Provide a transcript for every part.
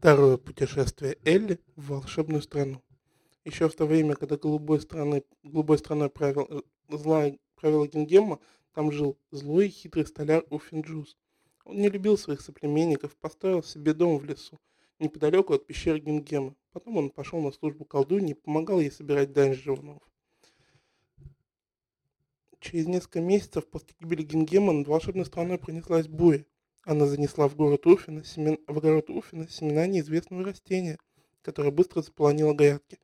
Второе путешествие Элли в волшебную страну. Еще в то время, когда голубой страной, голубой страной правил, э, злая правила Гингема, там жил злой и хитрый столяр Уфинджус. Он не любил своих соплеменников, построил себе дом в лесу, неподалеку от пещеры Гингема. Потом он пошел на службу колдуньи и помогал ей собирать дань живунов. Через несколько месяцев после гибели Гингема над волшебной страной пронеслась буря. Она занесла в город Уфина, семен... в огород Уфина семена неизвестного растения, которое быстро заполонило грядки.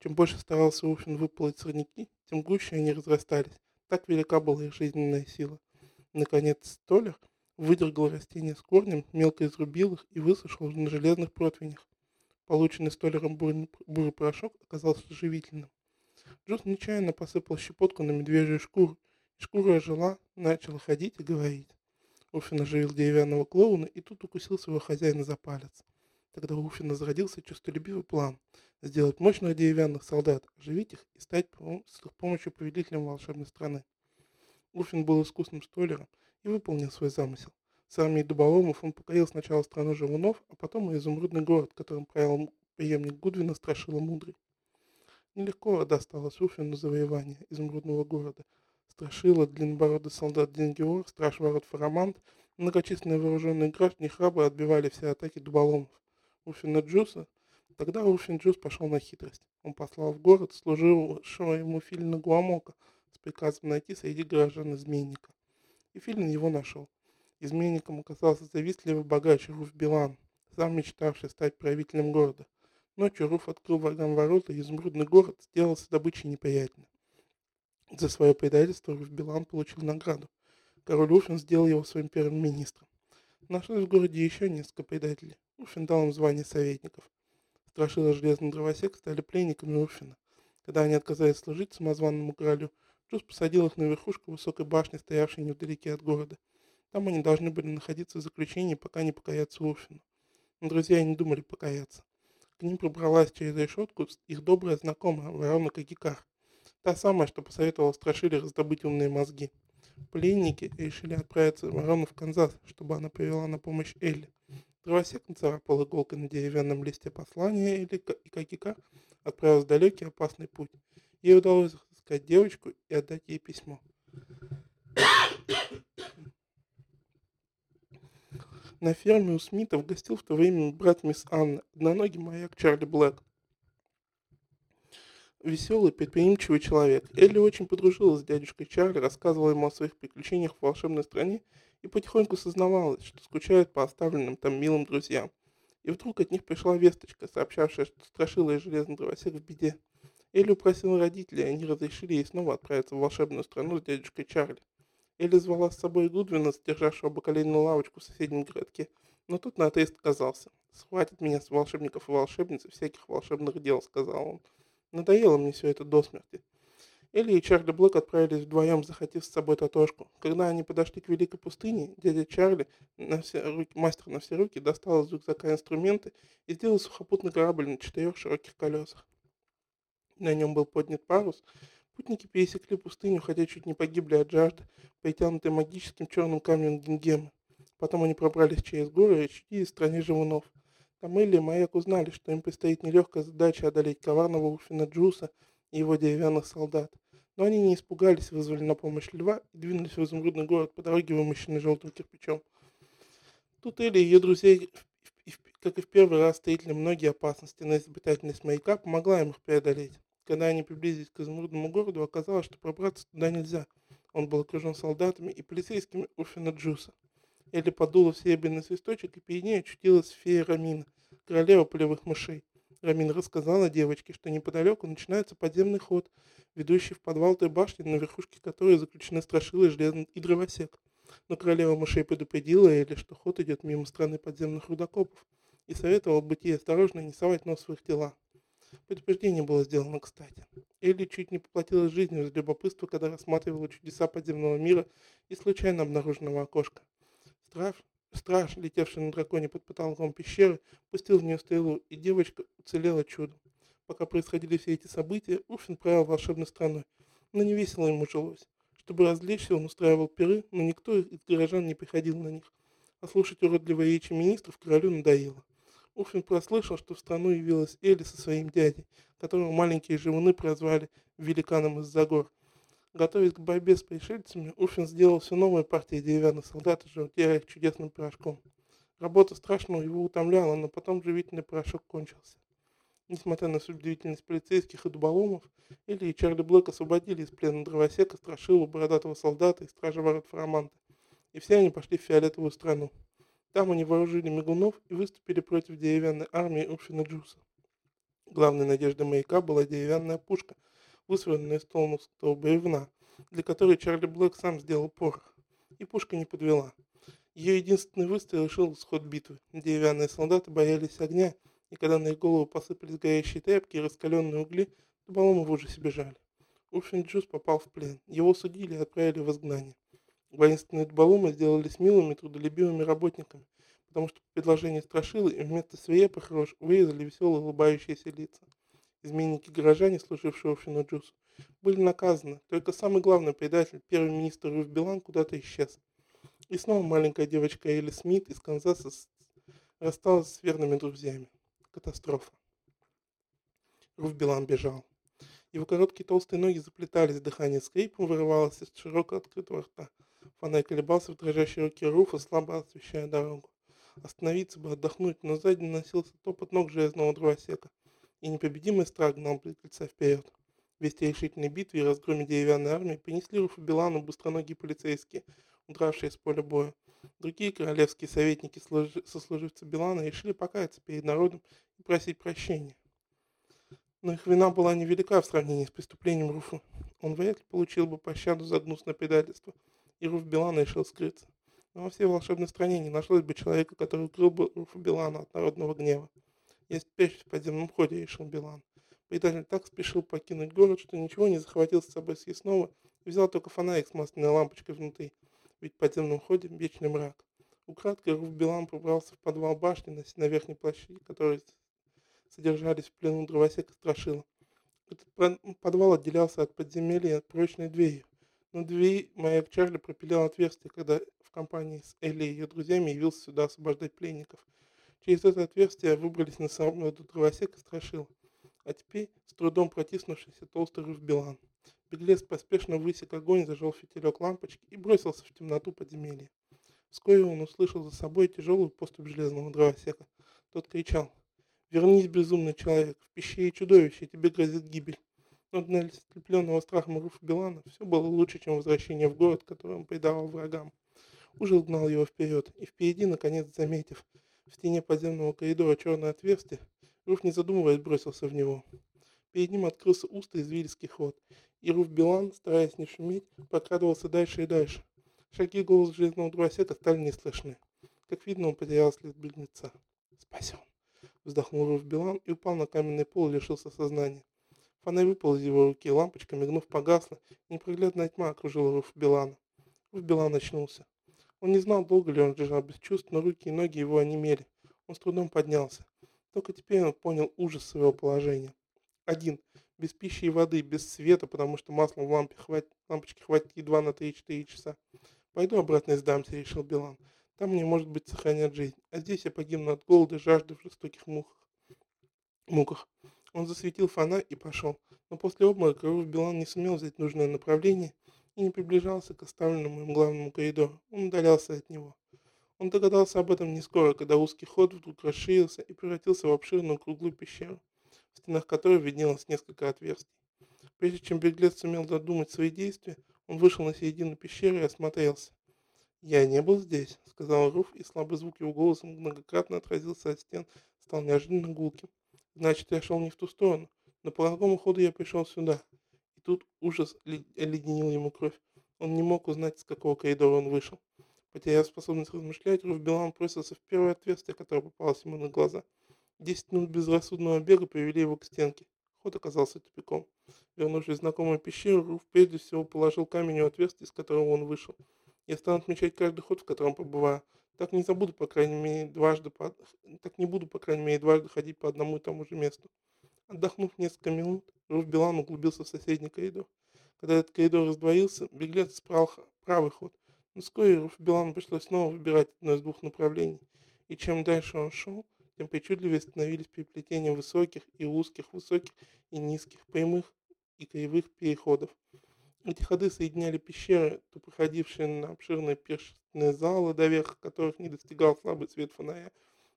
Чем больше старался Уфин выполоть сорняки, тем гуще они разрастались. Так велика была их жизненная сила. Наконец Столер выдергал растения с корнем, мелко изрубил их и высушил на железных противнях. Полученный Столером бурый, порошок оказался живительным. Джуз нечаянно посыпал щепотку на медвежью шкуру, шкура ожила, начала ходить и говорить. Уфин оживил деревянного клоуна и тут укусил своего хозяина за палец. Тогда у Уфина зародился чувстволюбивый план – сделать мощных деревянных солдат, оживить их и стать с их помощью повелителем волшебной страны. Уфин был искусным столером и выполнил свой замысел. С армией дуболомов он покорил сначала страну живунов, а потом и изумрудный город, которым правил преемник Гудвина Страшила Мудрый. Нелегко досталось Уфину завоевание изумрудного города – Страшила, длиннобородый солдат Денгиор, страж ворот Фарамант, многочисленные вооруженные граждане храбро отбивали все атаки дуболомов. Уфина Джуса Тогда Уфин Джус пошел на хитрость. Он послал в город служившего ему Филина Гуамока с приказом найти среди горожан изменника. И Филин его нашел. Изменником оказался завистливый богач Руф Билан, сам мечтавший стать правителем города. Ночью Руф открыл врагам ворота, и изумрудный город сделался добычей неприятеля. За свое предательство Билан получил награду. Король Уфин сделал его своим первым министром. Нашлось в городе еще несколько предателей. Уфин дал им звание советников. Страшила железный дровосек стали пленниками Уфина. Когда они отказались служить самозванному королю, Джуз посадил их на верхушку высокой башни, стоявшей невдалеке от города. Там они должны были находиться в заключении, пока не покаятся Уфину. Но друзья не думали покаяться. К ним пробралась через решетку их добрая знакомая, ворона Кагикар. Та самая, что посоветовала Страшиле раздобыть умные мозги. Пленники решили отправиться в Ворону в Канзас, чтобы она привела на помощь Элли. Дровосек нацарапал иголкой на деревянном листе послания Элли и Кагика отправился в далекий опасный путь. Ей удалось разыскать девочку и отдать ей письмо. На ферме у Смитов гостил в то время брат мисс Анны, одноногий маяк Чарли Блэк веселый, предприимчивый человек. Элли очень подружилась с дядюшкой Чарли, рассказывала ему о своих приключениях в волшебной стране и потихоньку сознавалась, что скучает по оставленным там милым друзьям. И вдруг от них пришла весточка, сообщавшая, что Страшила и Железный Дровосек в беде. Элли упросила родителей, и они разрешили ей снова отправиться в волшебную страну с дядюшкой Чарли. Элли звала с собой Гудвина, содержавшего бакалейную лавочку в соседнем городке, но тут на отъезд отказался. «Схватит меня с волшебников и волшебниц и всяких волшебных дел», — сказал он. Надоело мне все это до смерти. Элли и Чарли Блэк отправились вдвоем, захватив с собой Татошку. Когда они подошли к Великой пустыне, дядя Чарли, на все руки, мастер на все руки, достал из рюкзака инструменты и сделал сухопутный корабль на четырех широких колесах. На нем был поднят парус. Путники пересекли пустыню, хотя чуть не погибли от жажды, притянутые магическим черным камнем Гингемы. Потом они пробрались через горы и очутились в стране живунов – Камелли и Маяк узнали, что им предстоит нелегкая задача одолеть коварного Уфина Джуса и его деревянных солдат. Но они не испугались, вызвали на помощь льва и двинулись в изумрудный город по дороге, вымощенной желтым кирпичом. Тут Элли и ее друзья, как и в первый раз, встретили многие опасности, но изобретательность маяка помогла им их преодолеть. Когда они приблизились к изумрудному городу, оказалось, что пробраться туда нельзя. Он был окружен солдатами и полицейскими Уфина Джуса. Элли подула в серебряный свисточек, и перед ней очутилась фея Рамина, королева полевых мышей. Рамин рассказала девочке, что неподалеку начинается подземный ход, ведущий в подвал той башни, на верхушке которой заключены страшилы железный и дровосек. Но королева мышей предупредила Элли, что ход идет мимо страны подземных рудокопов, и советовала быть ей осторожно и не совать нос в их дела. Предупреждение было сделано кстати. Элли чуть не поплатилась жизнью из любопытства, когда рассматривала чудеса подземного мира и случайно обнаруженного окошка. Страж, страж, летевший на драконе под потолком пещеры, пустил в нее стрелу, и девочка уцелела чудом. Пока происходили все эти события, Уфин правил волшебной страной, но не весело ему жилось. Чтобы развлечься, он устраивал пиры, но никто из горожан не приходил на них. А слушать уродливые речи министров королю надоело. Уфин прослышал, что в страну явилась Эли со своим дядей, которого маленькие живуны прозвали «великаном из-за гор». Готовясь к борьбе с пришельцами, Уфин сделал все новые партии деревянных солдат и желтея их чудесным порошком. Работа страшного его утомляла, но потом живительный порошок кончился. Несмотря на всю полицейских и дуболомов, Элли и Чарли Блэк освободили из плена дровосека, страшилу, бородатого солдата и стража ворот Фараманта, и все они пошли в фиолетовую страну. Там они вооружили мигунов и выступили против деревянной армии Урфина Джуса. Главной надеждой маяка была деревянная пушка, высвоенная из толмовского бревна, для которой Чарли Блэк сам сделал порох. И пушка не подвела. Ее единственный выстрел решил исход битвы. Деревянные солдаты боялись огня, и когда на их голову посыпались горящие тряпки и раскаленные угли, дуболомы в ужасе бежали. Урфин Джус попал в плен. Его судили и отправили в изгнание. Воинственные дуболомы сделались милыми, трудолюбивыми работниками, потому что по предложению страшилы им вместо свирепых рож вырезали веселые улыбающиеся лица. Изменники-горожане, служившие Фину Джусу, были наказаны, только самый главный предатель, первый министр Руф Билан, куда-то исчез. И снова маленькая девочка Элли Смит из Канзаса рассталась с верными друзьями. Катастрофа. Руф Билан бежал. Его короткие толстые ноги заплетались, дыхание скрипом вырывалось из широко открытого рта. Фонарь колебался в дрожащей руке Руфа, слабо освещая дорогу. Остановиться бы, отдохнуть, но сзади наносился топот ног железного дровосека, и непобедимый страх гнал беглеца вперед. Вести решительной битве и разгроме деревянной армии принесли Руфу Билану быстроногие полицейские, удравшие с поля боя. Другие королевские советники, сослуживцы Билана, решили покаяться перед народом и просить прощения. Но их вина была невелика в сравнении с преступлением Руфа. Он вряд ли получил бы пощаду за гнусное предательство – и Руф Билан решил скрыться. Но во всей волшебной стране не нашлось бы человека, который укрыл бы Руфа Билана от народного гнева. Я спрячусь в подземном ходе, решил Билан. Предатель так спешил покинуть город, что ничего не захватил с собой съестного и взял только фонарик с масляной лампочкой внутри, ведь в подземном ходе вечный мрак. Украдкой Руф Билан пробрался в подвал башни на, на верхней площади, которые содержались в плену дровосека Страшила. Этот подвал отделялся от подземелья прочной дверью. На двери маяк Чарли пропилил отверстие, когда в компании с Элли и ее друзьями явился сюда освобождать пленников. Через это отверстие выбрались на самый дровосек и страшил. А теперь, с трудом протиснувшийся толстый рыв Билан. Беглец поспешно высек огонь, зажег фитилек лампочки и бросился в темноту подземелья. Вскоре он услышал за собой тяжелую поступь железного дровосека. Тот кричал. «Вернись, безумный человек! В пещере чудовище, тебе грозит гибель!» Но для слепленного страхом Руфа Билана все было лучше, чем возвращение в город, который он предавал врагам. Ужас гнал его вперед, и впереди, наконец, заметив в стене подземного коридора черное отверстие, Руф, не задумываясь, бросился в него. Перед ним открылся узкий извилистский ход, и Руф Билан, стараясь не шуметь, прокрадывался дальше и дальше. Шаги голос железного дровосека стали неслышны. Как видно, он потерял след близнеца. «Спасен!» Вздохнул Руф Билан и упал на каменный пол и лишился сознания. Фонарь выпал из его руки, лампочка, мигнув, погасла, и непроглядная тьма окружила Руф Билана. Руф Билан очнулся. Он не знал, долго ли он лежал без чувств, но руки и ноги его онемели. Он с трудом поднялся. Только теперь он понял ужас своего положения. Один. Без пищи и воды, без света, потому что масла в лампе хватит, лампочки хватит едва на 3-4 часа. Пойду обратно и сдамся, решил Билан. Там мне, может быть, сохранят жизнь. А здесь я погибну от голода, жажды в жестоких муках. муках. Он засветил фонарь и пошел, но после обморока Руф Билан не сумел взять нужное направление и не приближался к оставленному им главному коридору. Он удалялся от него. Он догадался об этом не скоро, когда узкий ход вдруг расширился и превратился в обширную круглую пещеру, в стенах которой виднелось несколько отверстий. Прежде чем беглец сумел додумать свои действия, он вышел на середину пещеры и осмотрелся. «Я не был здесь», — сказал Руф, и слабый звук его голоса многократно отразился от стен, стал неожиданно гулким. Значит, я шел не в ту сторону. Но по какому ходу я пришел сюда? Тут ужас оледенил ему кровь. Он не мог узнать, с какого коридора он вышел. Потеряв способность размышлять, Руф Билан бросился в первое отверстие, которое попалось ему на глаза. Десять минут безрассудного бега привели его к стенке. Ход оказался тупиком. Вернувшись в знакомую пещеру, Руф прежде всего положил камень у отверстия, из которого он вышел. Я стану отмечать каждый ход, в котором побываю. Так не забуду, по крайней мере, дважды, по... так не буду, по крайней мере, дважды ходить по одному и тому же месту. Отдохнув несколько минут, Руф Билан углубился в соседний коридор. Когда этот коридор раздвоился, беглец спрал правый ход. Но вскоре Руф Билану пришлось снова выбирать одно из двух направлений. И чем дальше он шел, тем причудливее становились переплетения высоких и узких, высоких и низких, прямых и кривых переходов. Эти ходы соединяли пещеры, то проходившие на обширные пиршественные залы, до верха которых не достигал слабый свет фонаря,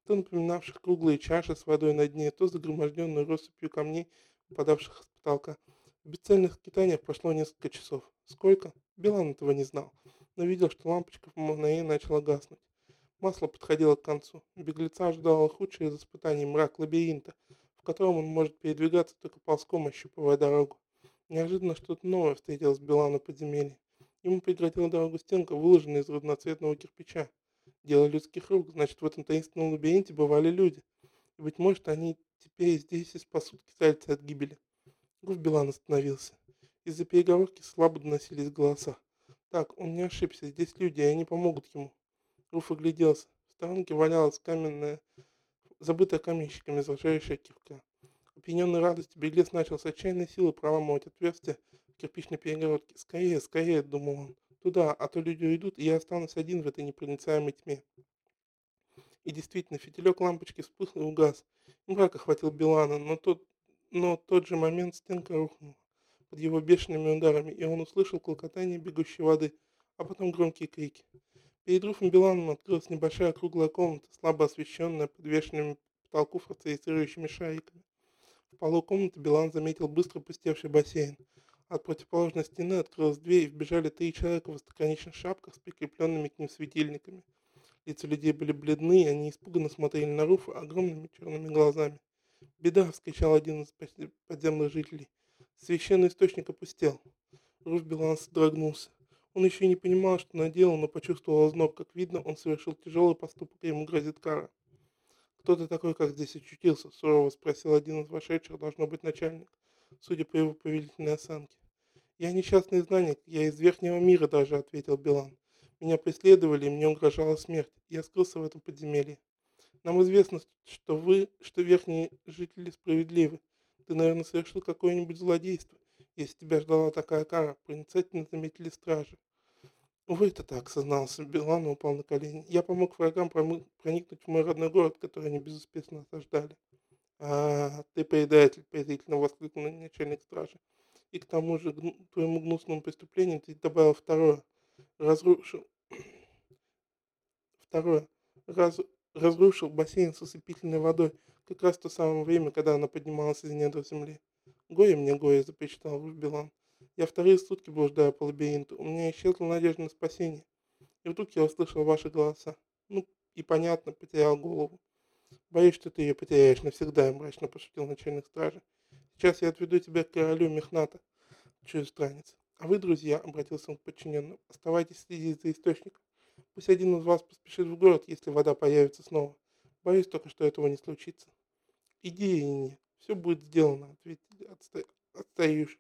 то напоминавших круглые чаши с водой на дне, то загроможденную россыпью камней, падавших с потолка. В бесцельных скитаниях прошло несколько часов. Сколько? Билан этого не знал, но видел, что лампочка в мгновение начала гаснуть. Масло подходило к концу. Беглеца ожидало худшее из испытаний мрак лабиринта, в котором он может передвигаться только ползком, ощупывая дорогу. Неожиданно что-то новое встретилось Билану подземелье. Ему преградила дорогу стенка, выложенная из разноцветного кирпича. Дело людских рук, значит, в этом таинственном лабиринте бывали люди. И, быть может, они теперь здесь и спасут китайца от гибели. Гуф Билан остановился. Из-за переговорки слабо доносились голоса. Так, он не ошибся, здесь люди, и они помогут ему. Руф огляделся. В сторонке валялась каменная, забытая каменщиками зажающая кирка. Опьяненный радостью, беглец начал с отчаянной силы проламывать отверстие в кирпичной перегородке. «Скорее, скорее!» — думал он. «Туда, а то люди уйдут, и я останусь один в этой непроницаемой тьме». И действительно, фитилек лампочки вспыхнул и угас. Мрак охватил Билана, но тот, но тот же момент стенка рухнула под его бешеными ударами, и он услышал клокотание бегущей воды, а потом громкие крики. Перед Руфом Биланом открылась небольшая круглая комната, слабо освещенная подвешенными потолку фосфорицирующими шариками. В полу комнаты Билан заметил быстро пустевший бассейн. От противоположной стены открылась дверь и вбежали три человека в остроконечных шапках с прикрепленными к ним светильниками. Лица людей были бледны, и они испуганно смотрели на Руфа огромными черными глазами. «Беда!» — вскричал один из подземных жителей. Священный источник опустел. Руф Билан содрогнулся. Он еще не понимал, что наделал, но почувствовал озноб. Как видно, он совершил тяжелый поступок, и ему грозит кара. «Кто ты такой, как здесь очутился?» – сурово спросил один из вошедших, должно быть начальник, судя по его повелительной осанке. «Я несчастный знанник, я из верхнего мира даже», – ответил Билан. «Меня преследовали, и мне угрожала смерть. Я скрылся в этом подземелье. Нам известно, что вы, что верхние жители справедливы. Ты, наверное, совершил какое-нибудь злодейство. Если тебя ждала такая кара, проницательно заметили стражи. Увы, это так, сознался Билан и упал на колени. Я помог врагам проникнуть в мой родной город, который они безуспешно осаждали. А, ты предатель, презрительно воскликнул начальник стражи. И к тому же гну, твоему гнусному преступлению ты добавил второе. Разрушил. Второе. Раз, разрушил бассейн с усыпительной водой, как раз в то самое время, когда она поднималась из недр земли. Горе мне, горе, запечатал Билан. Я вторые сутки блуждаю по лабиринту. У меня исчезла надежда на спасение. И вдруг я услышал ваши голоса. Ну, и понятно, потерял голову. Боюсь, что ты ее потеряешь навсегда, мрачно пошутил начальник стражи. Сейчас я отведу тебя к королю Мехната, чужестранец. А вы, друзья, обратился он к подчиненным, оставайтесь следить за источником. Пусть один из вас поспешит в город, если вода появится снова. Боюсь только, что этого не случится. Иди, Ине, все будет сделано, ответили отстающие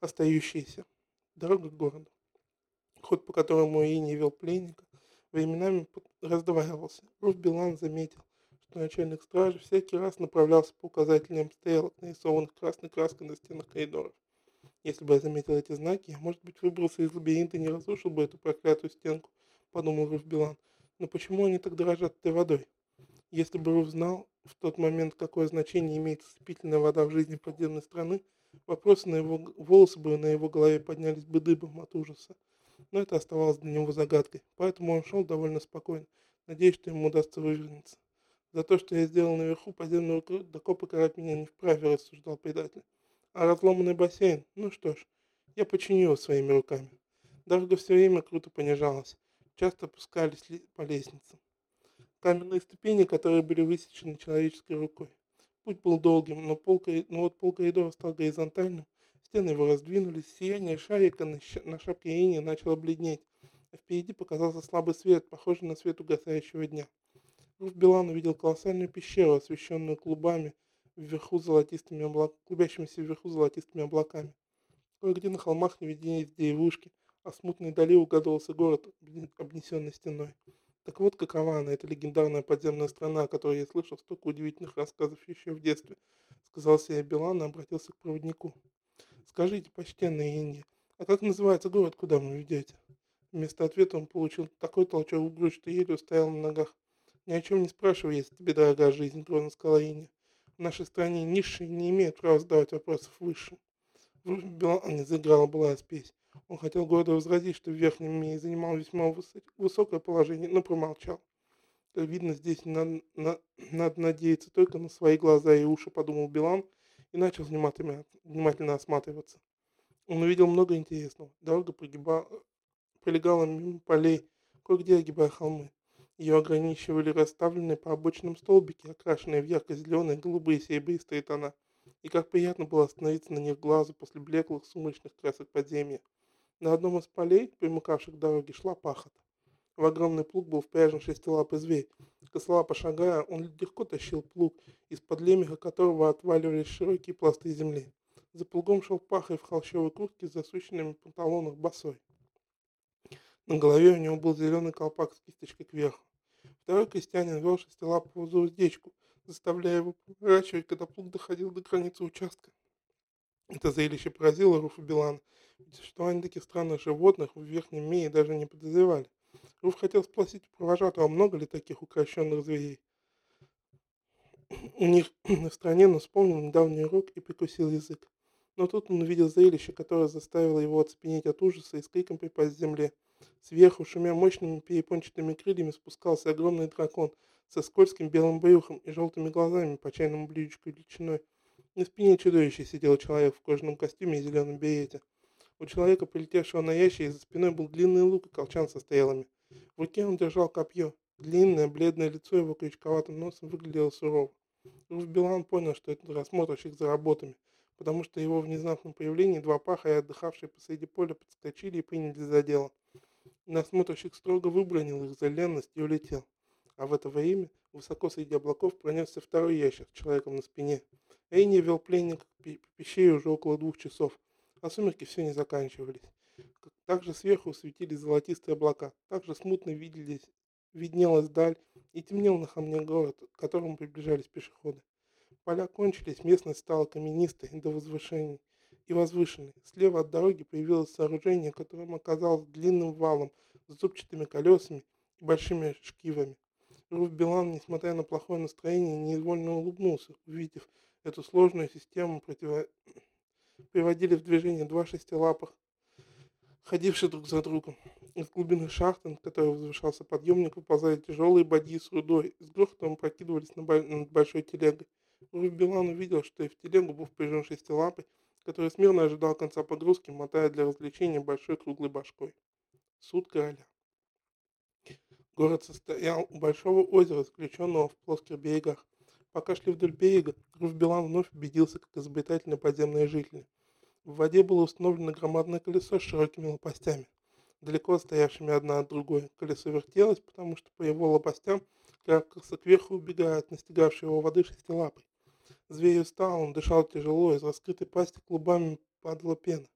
остающаяся дорога к городу. Ход, по которому Ини вел пленника, временами раздваивался. Руф Билан заметил, что начальник стражи всякий раз направлялся по указательным стрелок, нарисованных красной краской на стенах коридоров. Если бы я заметил эти знаки, я, может быть, выбрался из лабиринта и не разрушил бы эту проклятую стенку, подумал Руф Билан. Но почему они так дорожат этой водой? Если бы Руф знал в тот момент, какое значение имеет вступительная вода в жизни подземной страны, Вопросы на его волосы бы на его голове поднялись бы дыбом от ужаса. Но это оставалось для него загадкой, поэтому он шел довольно спокойно, надеясь, что ему удастся вывернуться. За то, что я сделал наверху, подземного докопа карать меня не вправе, рассуждал предатель. А разломанный бассейн? Ну что ж, я починю его своими руками. Дорога все время круто понижалась, часто опускались по лестницам. Каменные ступени, которые были высечены человеческой рукой. Путь был долгим, но, пол, но вот пол коридора стал горизонтальным, стены его раздвинулись, сияние шарика на, на шапке Ини начало бледнеть, а впереди показался слабый свет, похожий на свет угасающего дня. Руф Билан увидел колоссальную пещеру, освещенную клубами вверху золотистыми облак... клубящимися вверху золотистыми облаками. Кое-где на холмах не виднелись деревушки, а смутной дали угадывался город, обнесенный стеной. Так вот, какова она, эта легендарная подземная страна, о которой я слышал столько удивительных рассказов еще в детстве, сказал себе Билан и обратился к проводнику. Скажите, почтенная Инди, а как называется город, куда вы ведете? Вместо ответа он получил такой толчок в грудь, что еле устоял на ногах. «Ни о чем не спрашивай, если тебе дорога жизнь», — грозно сказала Иня. «В нашей стране низшие не имеют права задавать вопросов высшим». В Билане заиграла была спесь. Он хотел гордо возразить, что в верхнем мире занимал весьма высокое положение, но промолчал. Как видно, здесь надо, на, надо надеяться только на свои глаза и уши, подумал Билан и начал внимательно, внимательно осматриваться. Он увидел много интересного. Дорога пролегала мимо полей, кое-где огибая холмы. Ее ограничивали расставленные по обочинам столбики, окрашенные в ярко-зеленые, голубые, серебристые тона. И как приятно было остановиться на них глазу после блеклых сумрачных красок подземья. На одном из полей, примыкавших к дороге, шла пахота. В огромный плуг был впряжен шестилапый зверь. Косолапо шагая, он легко тащил плуг, из-под лемеха которого отваливались широкие пласты земли. За плугом шел пахарь в холщовой куртке с засущенными панталонах босой. На голове у него был зеленый колпак с кисточкой кверху. Второй крестьянин вел шестилапого за уздечку, заставляя его поворачивать, когда плуг доходил до границы участка. Это зрелище поразило Руфа Билана, ведь существование таких странных животных в верхнем мире даже не подозревали. Руф хотел спросить у провожатого, много ли таких укращенных зверей. У них в стране, но вспомнил недавний урок и прикусил язык. Но тут он увидел зрелище, которое заставило его оцепенеть от ужаса и с криком припасть к земле. Сверху, шумя мощными перепончатыми крыльями, спускался огромный дракон со скользким белым брюхом и желтыми глазами по чайному блюдечку величиной. На спине чудовища сидел человек в кожаном костюме и зеленом берете. У человека, полетевшего на ящере, за спиной был длинный лук и колчан со стрелами. В руке он держал копье. Длинное, бледное лицо его крючковатым носом выглядело сурово. Руф Билан понял, что это рассмотрщик за работами, потому что его внезапном появлении два паха, отдыхавшие посреди поля, подскочили и принялись за дело. Насмотрщик строго выбронил их за ленность и улетел. А в это время высоко среди облаков пронесся второй ящик с человеком на спине. Эйни вел пленника по пещере уже около двух часов, а сумерки все не заканчивались. Также сверху светились золотистые облака, также смутно виделись, виднелась даль и темнел на холме город, к которому приближались пешеходы. Поля кончились, местность стала каменистой до возвышений и возвышенной. Слева от дороги появилось сооружение, которым оказалось длинным валом с зубчатыми колесами и большими шкивами. Руф Билан, несмотря на плохое настроение, неизвольно улыбнулся, увидев эту сложную систему, противо... приводили в движение два шестилапых ходившие друг за другом. Из глубины шахты, над которой возвышался подъемник, выползали тяжелые бадьи с рудой, с грохотом прокидывались над большой телегой. Руф Билан увидел, что и в телегу был впряжен шестилапый, который смирно ожидал конца погрузки, мотая для развлечения большой круглой башкой. Суд короля. Город состоял у большого озера, заключенного в плоских берегах. Пока шли вдоль берега, Руф Билан вновь убедился, как изобретательны подземные жители. В воде было установлено громадное колесо с широкими лопастями, далеко стоявшими одна от другой. Колесо вертелось, потому что по его лопастям карабкался кверху, убегая от настигавшей его воды шестилапой. Зверь устал, он дышал тяжело, из раскрытой пасти клубами падала пена.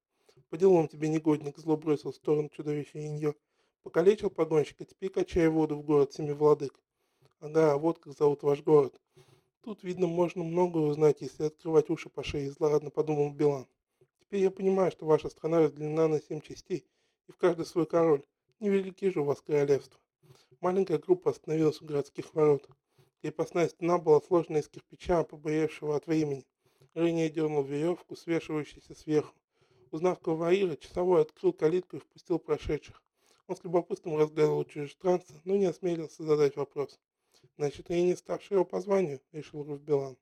«По делам тебе, негодник!» — зло бросил в сторону чудовища Иньо. «Покалечил погонщика, теперь качай воду в город семи владык». «Ага, вот как зовут ваш город». «Тут, видно, можно многое узнать, если открывать уши по шее», — злорадно подумал Билан. Теперь я понимаю, что ваша страна разделена на семь частей, и в каждой свой король. Невелики же у вас королевства. Маленькая группа остановилась у городских ворот. Крепостная стена была сложена из кирпича, побоевшего от времени. Рыня дернул веревку, свешивающуюся сверху. Узнав Каваира, часовой открыл калитку и впустил прошедших. Он с любопытством разглядывал чужестранца, но не осмелился задать вопрос. Значит, я не старший его по званию, решил Рувбелан.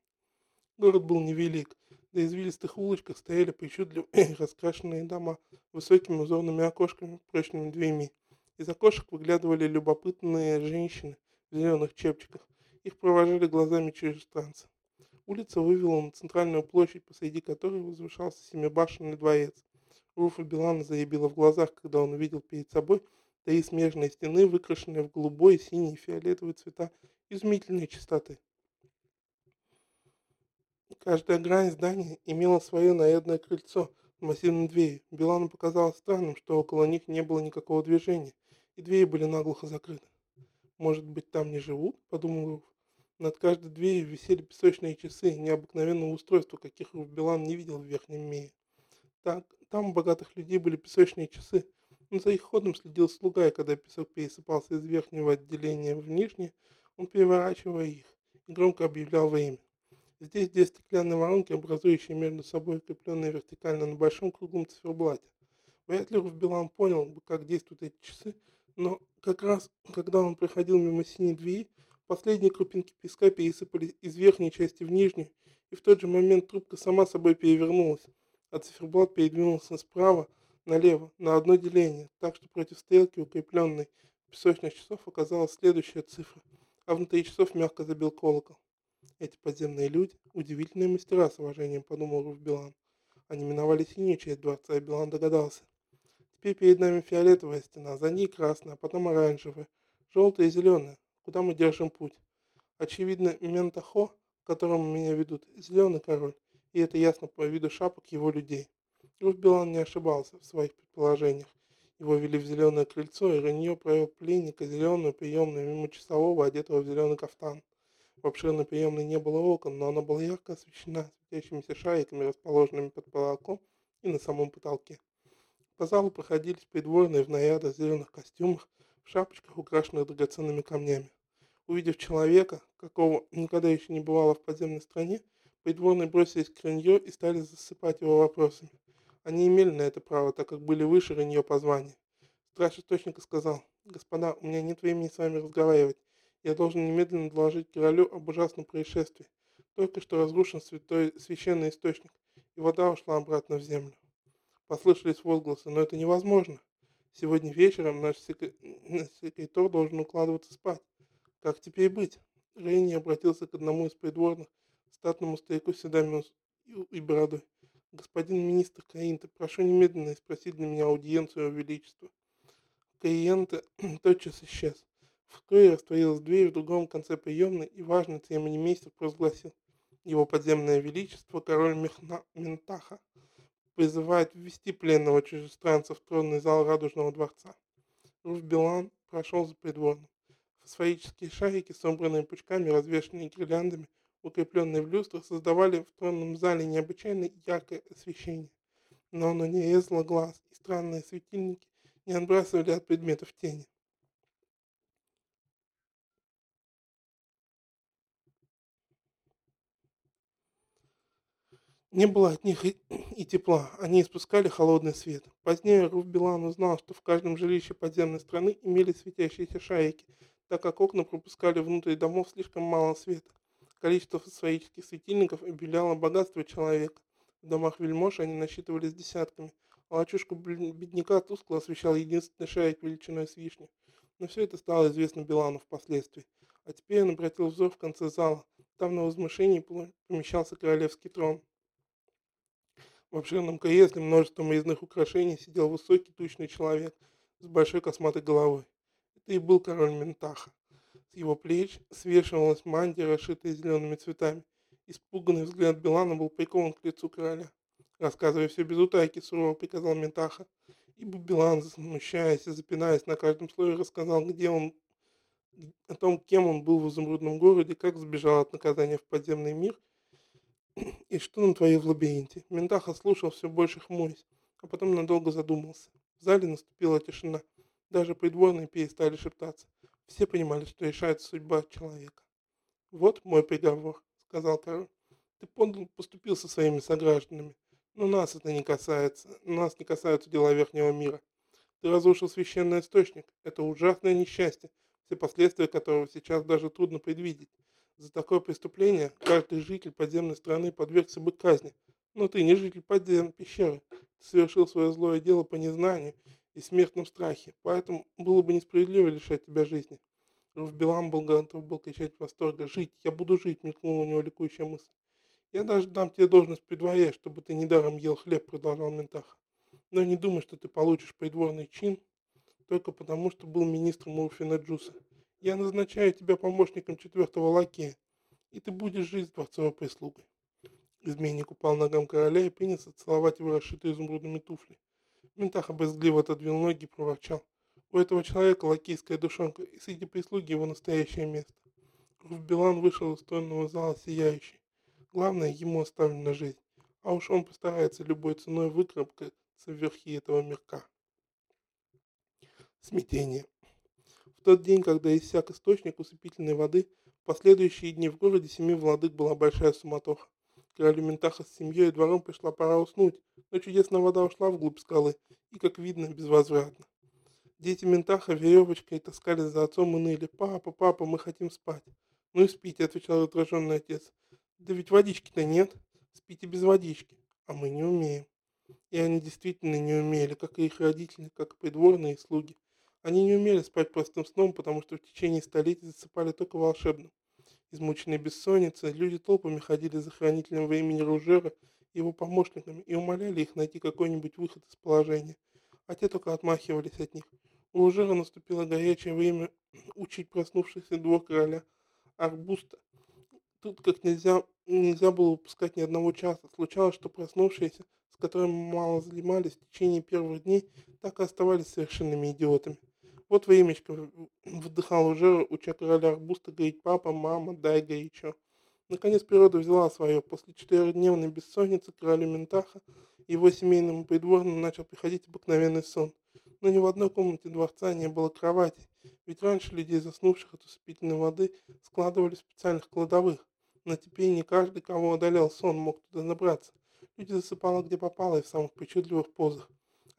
Город был невелик. На извилистых улочках стояли причудливо раскрашенные дома высокими узорными окошками, прочными дверьми. Из окошек выглядывали любопытные женщины в зеленых чепчиках. Их провожали глазами чужестранца. Улица вывела на центральную площадь, посреди которой возвышался семибашенный дворец. Руфа Билана заебила в глазах, когда он увидел перед собой три смежные стены, выкрашенные в голубой, синий и фиолетовый цвета изумительной чистоты. Каждая грань здания имела свое нарядное крыльцо с массивной дверью. Билану показалось странным, что около них не было никакого движения, и двери были наглухо закрыты. «Может быть, там не живут?» – подумал Руф. Над каждой дверью висели песочные часы необыкновенного устройства, каких Руф Билан не видел в верхнем мире. Так, там у богатых людей были песочные часы, но за их ходом следил слуга, и когда песок пересыпался из верхнего отделения в нижнее, он переворачивая их и громко объявлял время. Здесь две стеклянные воронки, образующие между собой укрепленные вертикально на большом круглом циферблате. Вряд ли Руфбелан понял бы, как действуют эти часы, но как раз, когда он проходил мимо синей двери, последние крупинки песка пересыпались из верхней части в нижнюю, и в тот же момент трубка сама собой перевернулась, а циферблат передвинулся справа налево на одно деление, так что против стрелки, укрепленной песочных часов, оказалась следующая цифра, а внутри часов мягко забил колокол. Эти подземные люди – удивительные мастера, с уважением подумал Руф Билан. Они миновали синюю часть дворца, и Билан догадался. Теперь перед нами фиолетовая стена, за ней красная, а потом оранжевая, желтая и зеленая. Куда мы держим путь? Очевидно, Ментахо, к которому меня ведут, зеленый король, и это ясно по виду шапок его людей. Руф Билан не ошибался в своих предположениях. Его вели в зеленое крыльцо, и Ранье провел пленника зеленую приемную мимо часового, одетого в зеленый кафтан. В обширной приемной не было окон, но она была ярко освещена светящимися шариками, расположенными под потолком и на самом потолке. По залу проходились придворные в нарядах зеленых костюмах, шапочках, украшенных драгоценными камнями. Увидев человека, какого никогда еще не бывало в подземной стране, придворные бросились к Ренье и стали засыпать его вопросами. Они имели на это право, так как были выше Ренье по званию. Страж источника сказал, «Господа, у меня нет времени с вами разговаривать. Я должен немедленно доложить королю об ужасном происшествии. Только что разрушен святой священный источник, и вода ушла обратно в землю». Послышались возгласы, но это невозможно. Сегодня вечером наш секретарь должен укладываться спать. Как теперь быть? Рейни обратился к одному из придворных, статному старику с седами и бородой. Господин министр Каинта, прошу немедленно спросить для меня аудиенцию Его Величества. Каинта тотчас исчез. В коридоре растворилась дверь в другом конце приемной, и важный церемонимейстер провозгласил. Его подземное величество, король Мехна, Ментаха, призывает ввести пленного чужестранца в тронный зал Радужного дворца. Руф Билан прошел за придворным. Фосфорические шарики, собранные пучками, развешенные гирляндами, укрепленные в люстрах, создавали в тронном зале необычайно яркое освещение. Но оно не резало глаз, и странные светильники не отбрасывали от предметов тени. Не было от них и, и тепла, они испускали холодный свет. Позднее Руф Билан узнал, что в каждом жилище подземной страны имели светящиеся шарики, так как окна пропускали внутрь домов слишком мало света. Количество фосфорических светильников объявляло богатство человека. В домах вельмож они насчитывались десятками, а лачушку бедняка тускло освещал единственный шарик величиной с вишню. Но все это стало известно Билану впоследствии. А теперь он обратил взор в конце зала. Там на возвышении помещался королевский трон. В обширном кресле множеством резных украшений сидел высокий тучный человек с большой косматой головой. Это и был король Ментаха. С его плеч свешивалась мантия, расшитая зелеными цветами. Испуганный взгляд Билана был прикован к лицу короля. «Рассказывай все без утайки», — сурово приказал Ментаха. Ибо Билан, смущаясь и запинаясь на каждом слое, рассказал, где он, о том, кем он был в изумрудном городе, как сбежал от наказания в подземный мир и что он натворил в лабиринте. Ментаха слушал все больше хмурясь, а потом надолго задумался. В зале наступила тишина. Даже придворные перестали шептаться. Все понимали, что решается судьба человека. «Вот мой приговор», — сказал король. «Ты подло поступил со своими согражданами, но нас это не касается, нас не касаются дела Верхнего мира. Ты разрушил священный источник. Это ужасное несчастье, все последствия которого сейчас даже трудно предвидеть. За такое преступление каждый житель подземной страны подвергся бы казни. Но ты не житель подземной пещеры. Ты совершил свое злое дело по незнанию и смертном страхе, поэтому было бы несправедливо лишать тебя жизни. В Билам был готов был кричать в восторге. «Жить! Я буду жить!» — мелькнула у него ликующая мысль. «Я даже дам тебе должность при дворе, чтобы ты недаром ел хлеб», — продолжал Ментаха. «Но не думай, что ты получишь придворный чин только потому, что был министром Урфина Джуса. Я назначаю тебя помощником четвертого лакея, и ты будешь жить с дворцовой прислугой». Изменник упал ногам короля и принялся целовать его расшитые изумрудными туфли. Ментах обозгливо отодвинул ноги и проворчал. У этого человека лакейская душонка, и среди прислуги его настоящее место. Руф Билан вышел из тронного зала сияющий. Главное, ему оставлена жизнь, а уж он постарается любой ценой выкарабкаться в этого мирка. Смятение. В тот день, когда иссяк источник усыпительной воды, в последующие дни в городе семи владык была большая суматоха. Королю Ментаха с семьей и двором пришла пора уснуть, но чудесная вода ушла вглубь скалы, и, как видно, безвозвратно. Дети Ментаха веревочкой таскались за отцом и ныли. «Папа, папа, мы хотим спать». «Ну и спите», — отвечал раздраженный отец. «Да ведь водички-то нет. Спите без водички. А мы не умеем». И они действительно не умели, как и их родители, как и придворные слуги. Они не умели спать простым сном, потому что в течение столетий засыпали только волшебным. Измученные бессонницей, люди толпами ходили за хранителем во имени Ружера и его помощниками и умоляли их найти какой-нибудь выход из положения, а те только отмахивались от них. У Ружера наступило горячее время учить проснувшийся двор короля Арбуста. Тут как нельзя, нельзя было упускать ни одного часа. Случалось, что проснувшиеся, с которыми мало занимались в течение первых дней, так и оставались совершенными идиотами. Вот времечко вдыхал уже, уча короля арбуста говорить «папа, мама, дай горячо». Наконец природа взяла свое. После четырехдневной бессонницы королю Ментаха его семейному придворному начал приходить обыкновенный сон. Но ни в одной комнате дворца не было кровати, ведь раньше людей, заснувших от усыпительной воды, складывали в специальных кладовых. Но теперь не каждый, кого одолел сон, мог туда набраться. Люди засыпали где попало и в самых причудливых позах.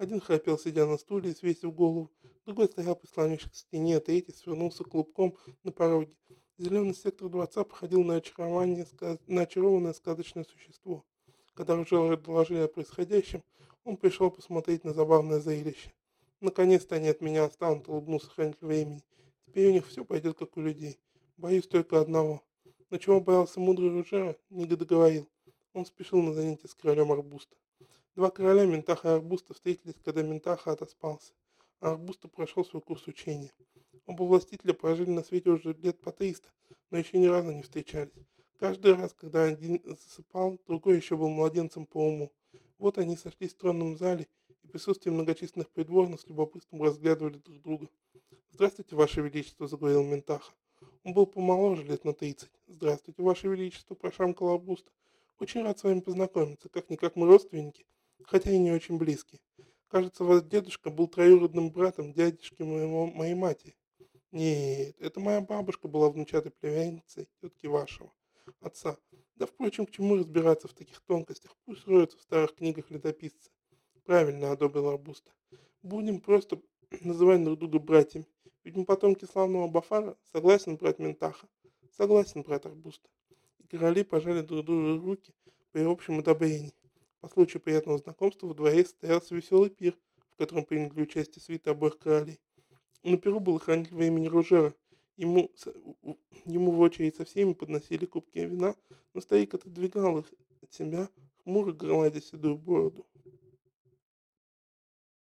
Один храпел, сидя на стуле свесив голову, Другой стоял, прислонившись к стене, а третий свернулся клубком на пороге. Зеленый сектор дворца походил на, очарование, на очарованное сказочное существо. Когда уже доложили о происходящем, он пришел посмотреть на забавное зрелище. Наконец-то они от меня отстанут, улыбнулся хранитель времени. Теперь у них все пойдет, как у людей. Боюсь только одного. Но чего боялся мудрый Ружера, не договорил. Он спешил на занятие с королем Арбуста. Два короля Ментаха и Арбуста встретились, когда Ментаха отоспался. Арбуста прошел свой курс учения. Оба властителя прожили на свете уже лет по 300, но еще ни разу не встречались. Каждый раз, когда один засыпал, другой еще был младенцем по уму. Вот они сошлись в тронном зале и в присутствии многочисленных придворных с любопытством разглядывали друг друга. «Здравствуйте, Ваше Величество», — заговорил Ментаха. Он был помоложе, лет на тридцать. «Здравствуйте, Ваше Величество», — прошамкал Арбуста. «Очень рад с вами познакомиться. Как-никак мы родственники, хотя и не очень близкие. Кажется, ваш дедушка был троюродным братом дядюшки моего, моей матери. Нет, это моя бабушка была внучатой племянницей тетки вашего отца. Да, впрочем, к чему разбираться в таких тонкостях? Пусть роются в старых книгах летописцы. Правильно одобрил Арбуста. Будем просто называть друг друга братьями. Ведь мы потомки славного Бафара. Согласен, брат Ментаха? Согласен, брат Арбуста. И короли пожали друг другу руки при общем одобрении. По случаю приятного знакомства во дворе состоялся веселый пир, в котором приняли участие свиты обоих королей. На пиру был хранитель имени Ружера. Ему, ему в очередь со всеми подносили кубки вина, но старик отодвигал их от себя, хмуро громадя седую бороду.